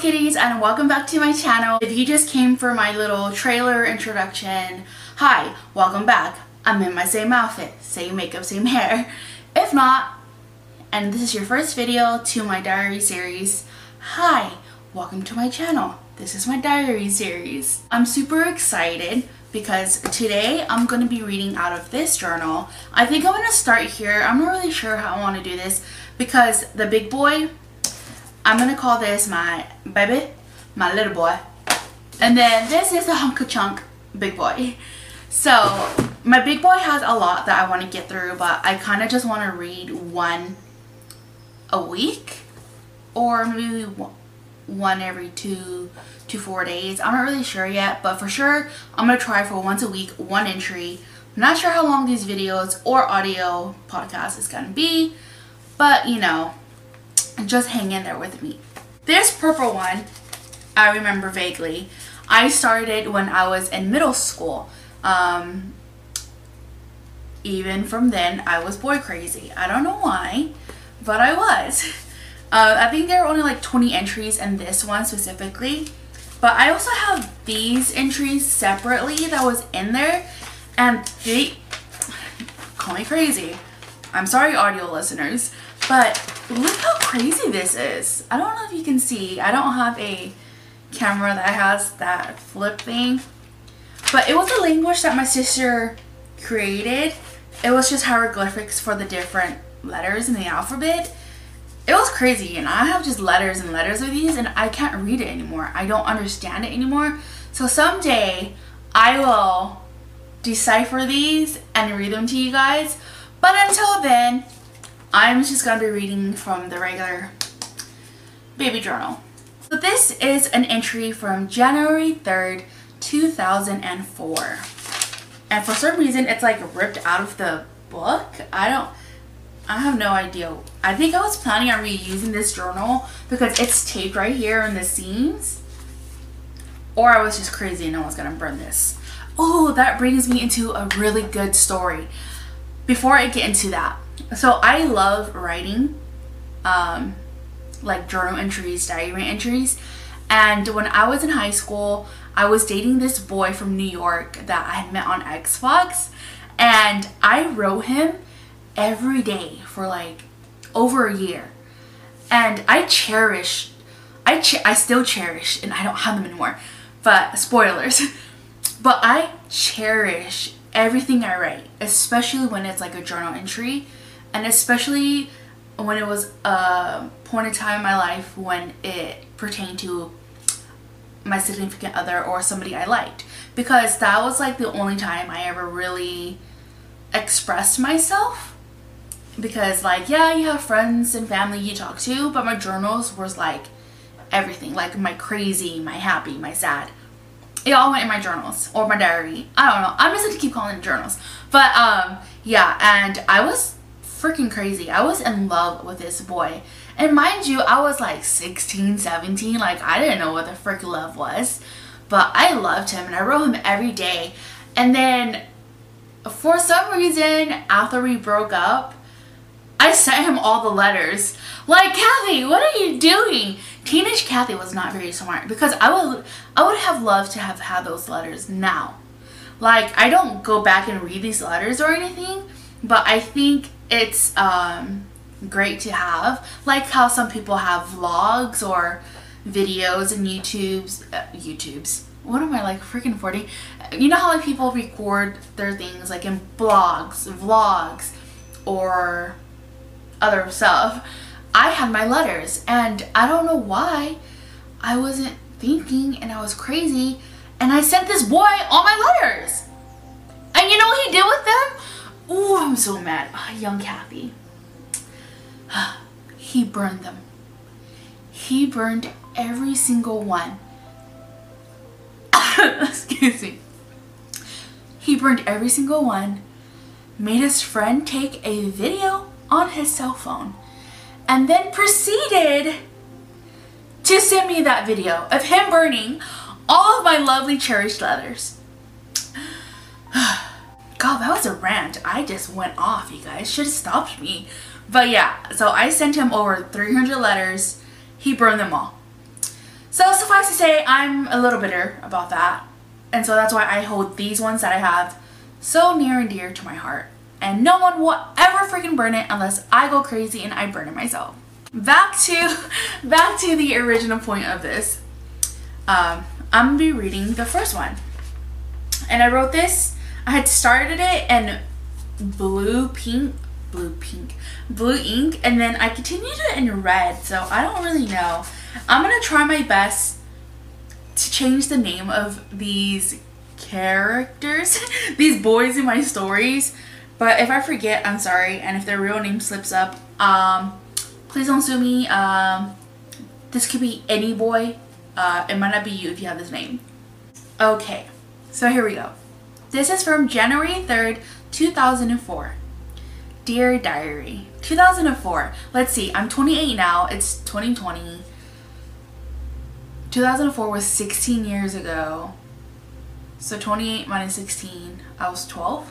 kitties and welcome back to my channel. If you just came for my little trailer introduction, hi, welcome back. I'm in my same outfit, same makeup, same hair. If not, and this is your first video to my diary series, hi, welcome to my channel. This is my diary series. I'm super excited because today I'm going to be reading out of this journal. I think I'm going to start here. I'm not really sure how I want to do this because the big boy I'm gonna call this my baby, my little boy. And then this is the hunk of chunk big boy. So my big boy has a lot that I want to get through, but I kind of just want to read one a week or maybe one every two to four days. I'm not really sure yet, but for sure I'm going to try for once a week, one entry. I'm not sure how long these videos or audio podcast is going to be, but you know, just hang in there with me. This purple one, I remember vaguely. I started when I was in middle school. Um, even from then, I was boy crazy. I don't know why, but I was. Uh, I think there are only like 20 entries in this one specifically. But I also have these entries separately that was in there. And they... Call me crazy. I'm sorry, audio listeners. But look how crazy this is. I don't know if you can see. I don't have a camera that has that flip thing. But it was a language that my sister created. It was just hieroglyphics for the different letters in the alphabet. It was crazy and I have just letters and letters of these and I can't read it anymore. I don't understand it anymore. So someday I will decipher these and read them to you guys. But until then, I'm just going to be reading from the regular baby journal. So this is an entry from January 3rd, 2004. And for some reason, it's like ripped out of the book. I don't, I have no idea. I think I was planning on reusing this journal because it's taped right here in the seams. Or I was just crazy and I was going to burn this. Oh, that brings me into a really good story. Before I get into that, so I love writing um, like journal entries, diary entries. And when I was in high school, I was dating this boy from New York that I had met on Xbox. And I wrote him every day for like over a year. And I cherish, I, I still cherish, and I don't have them anymore, but spoilers. but I cherish everything I write, especially when it's like a journal entry and especially when it was a point in time in my life when it pertained to my significant other or somebody I liked. Because that was like the only time I ever really expressed myself. Because like yeah you have friends and family you talk to but my journals was like everything. Like my crazy my happy my sad. It all went in my journals or my diary. I don't know. I'm just gonna keep calling it journals. But um yeah and I was freaking crazy. I was in love with this boy. And mind you, I was like 16, 17. Like, I didn't know what the frick love was. But I loved him and I wrote him every day. And then, for some reason, after we broke up, I sent him all the letters. Like, Kathy, what are you doing? Teenage Kathy was not very smart because I would, I would have loved to have had those letters now. Like, I don't go back and read these letters or anything, but I think it's um, great to have. Like how some people have vlogs or videos and YouTubes, uh, YouTubes. What am I like freaking 40? You know how like people record their things like in blogs, vlogs, or other stuff. I had my letters and I don't know why I wasn't thinking and I was crazy and I sent this boy all my letters. And you know what he did with them? Oh, I'm so mad. Oh, young Kathy. Ah, he burned them. He burned every single one. Excuse me. He burned every single one, made his friend take a video on his cell phone, and then proceeded to send me that video of him burning all of my lovely cherished letters. God, that was a rant. I just went off, you guys. Should have stopped me. But yeah, so I sent him over 300 letters. He burned them all. So suffice to say, I'm a little bitter about that. And so that's why I hold these ones that I have so near and dear to my heart. And no one will ever freaking burn it unless I go crazy and I burn it myself. Back to, back to the original point of this. Um, I'm gonna be reading the first one. And I wrote this, I had started it in blue pink, blue pink, blue ink, and then I continued it in red, so I don't really know. I'm gonna try my best to change the name of these characters, these boys in my stories. But if I forget, I'm sorry. And if their real name slips up, um, please don't sue me. Um, this could be any boy. Uh, it might not be you if you have this name. Okay, so here we go. This is from January 3rd, 2004. Dear Diary, 2004. Let's see, I'm 28 now. It's 2020. 2004 was 16 years ago. So 28 minus 16, I was 12?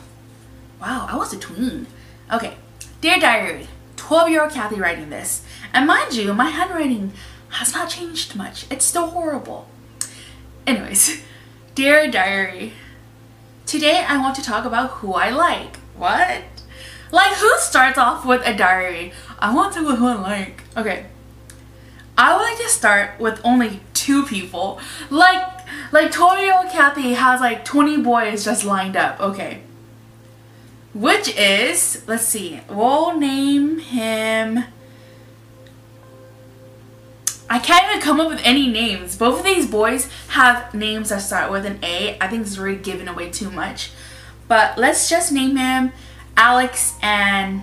Wow, I was a tween. Okay, Dear Diary, 12 year old Kathy writing this. And mind you, my handwriting has not changed much. It's still horrible. Anyways, Dear Diary, today I want to talk about who I like. What? Like who starts off with a diary? I want to know who I like. Okay. I would like to start with only two people. Like, like 12 year Kathy has like 20 boys just lined up. Okay. Which is, let's see, we'll name him. I can't even come up with any names. Both of these boys have names that start with an A. I think it's already giving away too much. But let's just name him Alex and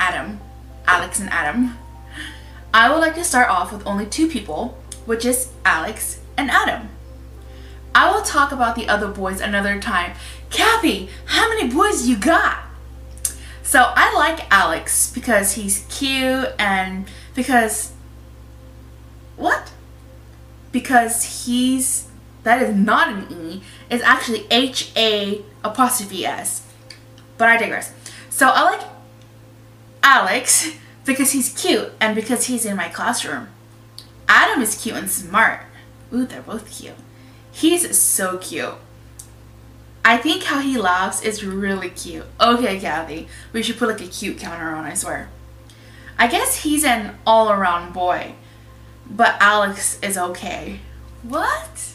Adam. Alex and Adam. I would like to start off with only two people, which is Alex and Adam. I will talk about the other boys another time. Kathy, how many boys you got? So I like Alex because he's cute and because what? Because he's that is not an E. It's actually H A apostrophe S. But I digress. So I like Alex because he's cute and because he's in my classroom. Adam is cute and smart. Ooh, they're both cute. He's so cute. I think how he laughs is really cute. Okay, Kathy, we should put like a cute counter on, I swear. I guess he's an all-around boy, but Alex is okay. What?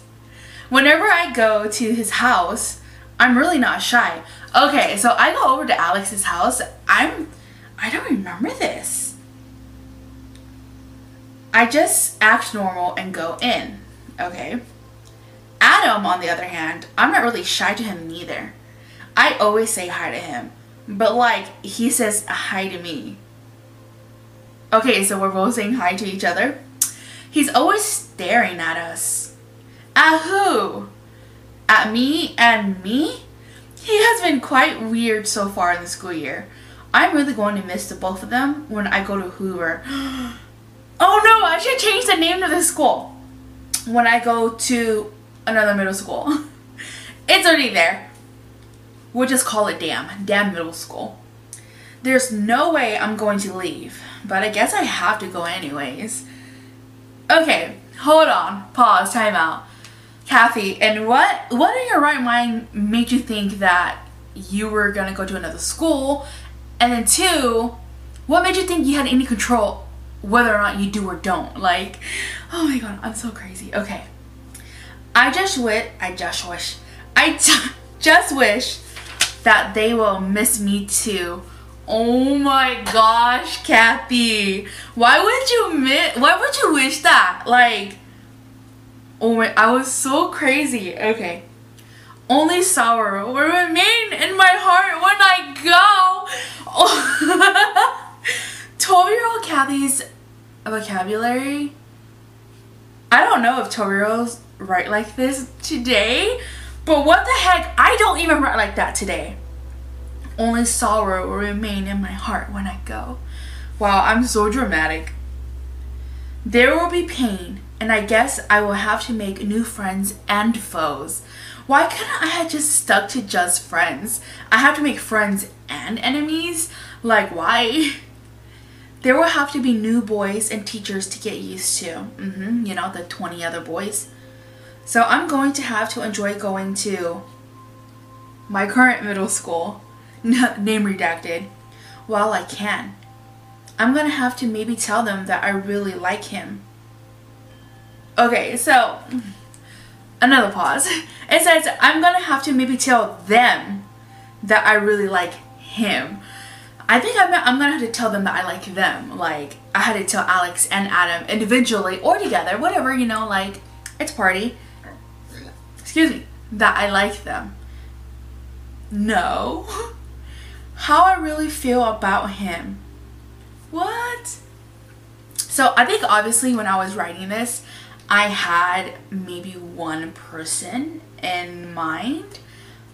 Whenever I go to his house, I'm really not shy. Okay, so I go over to Alex's house. I'm I don't remember this. I just act normal and go in. Okay. Adam, on the other hand, I'm not really shy to him neither. I always say hi to him. But like, he says hi to me. Okay, so we're both saying hi to each other. He's always staring at us. At who? At me and me? He has been quite weird so far in the school year. I'm really going to miss the both of them when I go to Hoover. oh no, I should change the name of the school when I go to another middle school. it's already there. We'll just call it Damn. Damn Middle School. There's no way I'm going to leave, but I guess I have to go anyways. Okay, hold on, pause, time out. Kathy, and what what in your right mind made you think that you were gonna go to another school? And then two, what made you think you had any control whether or not you do or don't? Like, oh my god, I'm so crazy. Okay. I just wish I just wish I just wish that they will miss me too. Oh my gosh, Kathy. Why would you miss why would you wish that? Like Oh my, I was so crazy. Okay. Only sorrow will remain in my heart when I go. 12 year old Kathy's vocabulary. I don't know if 12 year olds write like this today, but what the heck? I don't even write like that today. Only sorrow will remain in my heart when I go. Wow, I'm so dramatic. There will be pain and I guess I will have to make new friends and foes. Why couldn't I have just stuck to just friends? I have to make friends and enemies? Like, why? There will have to be new boys and teachers to get used to. Mm-hmm, you know, the 20 other boys. So I'm going to have to enjoy going to my current middle school, name redacted, while I can. I'm gonna have to maybe tell them that I really like him. Okay, so another pause. It says I'm gonna have to maybe tell them that I really like him. I think I'm, I'm gonna have to tell them that I like them. Like I had to tell Alex and Adam individually or together, whatever, you know, like it's party. Excuse me, that I like them. No. How I really feel about him. What? So I think obviously when I was writing this, I had maybe one person in mind,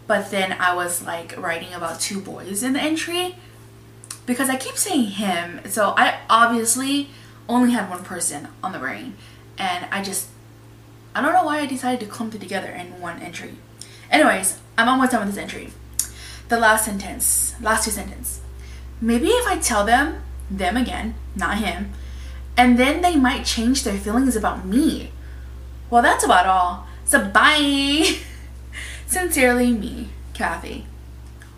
but then I was like writing about two boys in the entry because I keep saying him. So I obviously only had one person on the brain and I just, I don't know why I decided to clump it together in one entry. Anyways, I'm almost done with this entry. The last sentence, last two sentences. Maybe if I tell them, them again, not him, and then they might change their feelings about me. Well, that's about all. So bye. Sincerely, me, Kathy.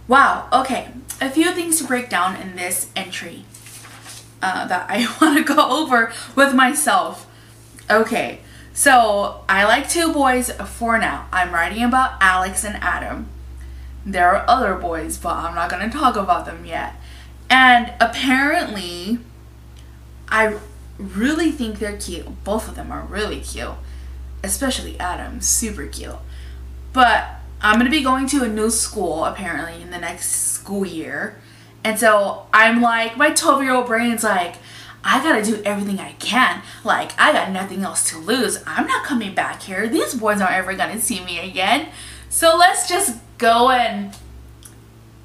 Wow, okay. A few things to break down in this entry uh, that I want to go over with myself. Okay, so I like two boys for now. I'm writing about Alex and Adam. There are other boys, but I'm not going to talk about them yet. And apparently, I really think they're cute. Both of them are really cute. Especially Adam, super cute. But I'm going to be going to a new school apparently in the next school year. And so I'm like, my 12 year old brain's like, I gotta do everything I can. Like, I got nothing else to lose. I'm not coming back here. These boys aren't ever gonna see me again. So let's just go and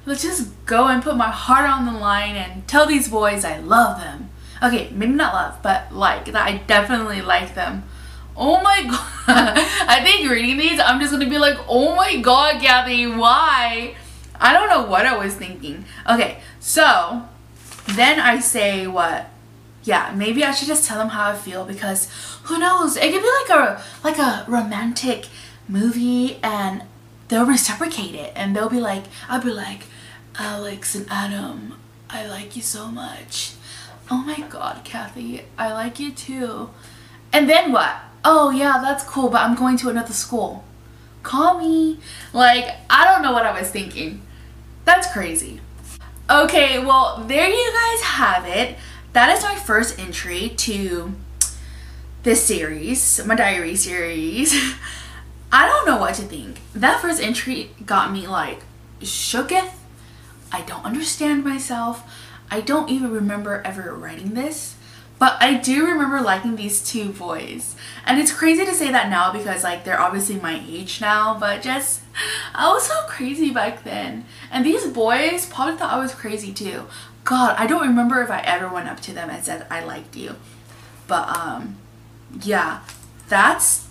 let's just go and put my heart on the line and tell these boys I love them. Okay, maybe not love, but like that I definitely like them. Oh my god. I think reading these, I'm just gonna be like, oh my god, Gabby, why? I don't know what I was thinking. Okay, so then I say what? Yeah, maybe I should just tell them how I feel because who knows? It could be like a like a romantic movie and they'll reciprocate it and they'll be like, I'll be like, Alex and Adam, I like you so much. Oh my god, Kathy, I like you too. And then what? Oh yeah, that's cool, but I'm going to another school. Call me. Like, I don't know what I was thinking. That's crazy. Okay, well, there you guys have it. That is my first entry to this series, my diary series. I don't know what to think. That first entry got me like shooketh. I don't understand myself. I don't even remember ever writing this. But I do remember liking these two boys. And it's crazy to say that now because like they're obviously my age now, but just I was so crazy back then. And these boys probably thought I was crazy too. God, I don't remember if I ever went up to them and said I liked you. But um yeah, that's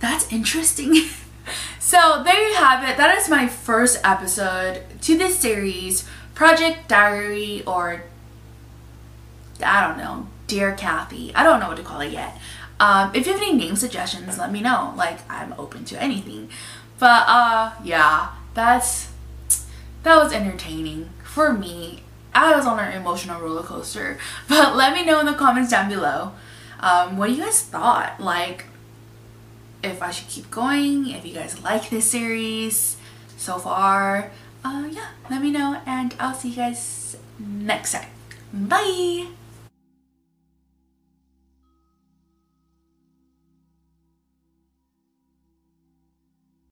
that's interesting. so there you have it. That is my first episode to this series, Project Diary or I don't know, Dear Kathy. I don't know what to call it yet. Um, if you have any name suggestions, let me know. Like, I'm open to anything. But, uh, yeah, that's, that was entertaining for me. I was on an emotional roller coaster. But let me know in the comments down below. Um, what you guys thought. Like, if I should keep going, if you guys like this series so far. Uh, yeah, let me know and I'll see you guys next time. Bye!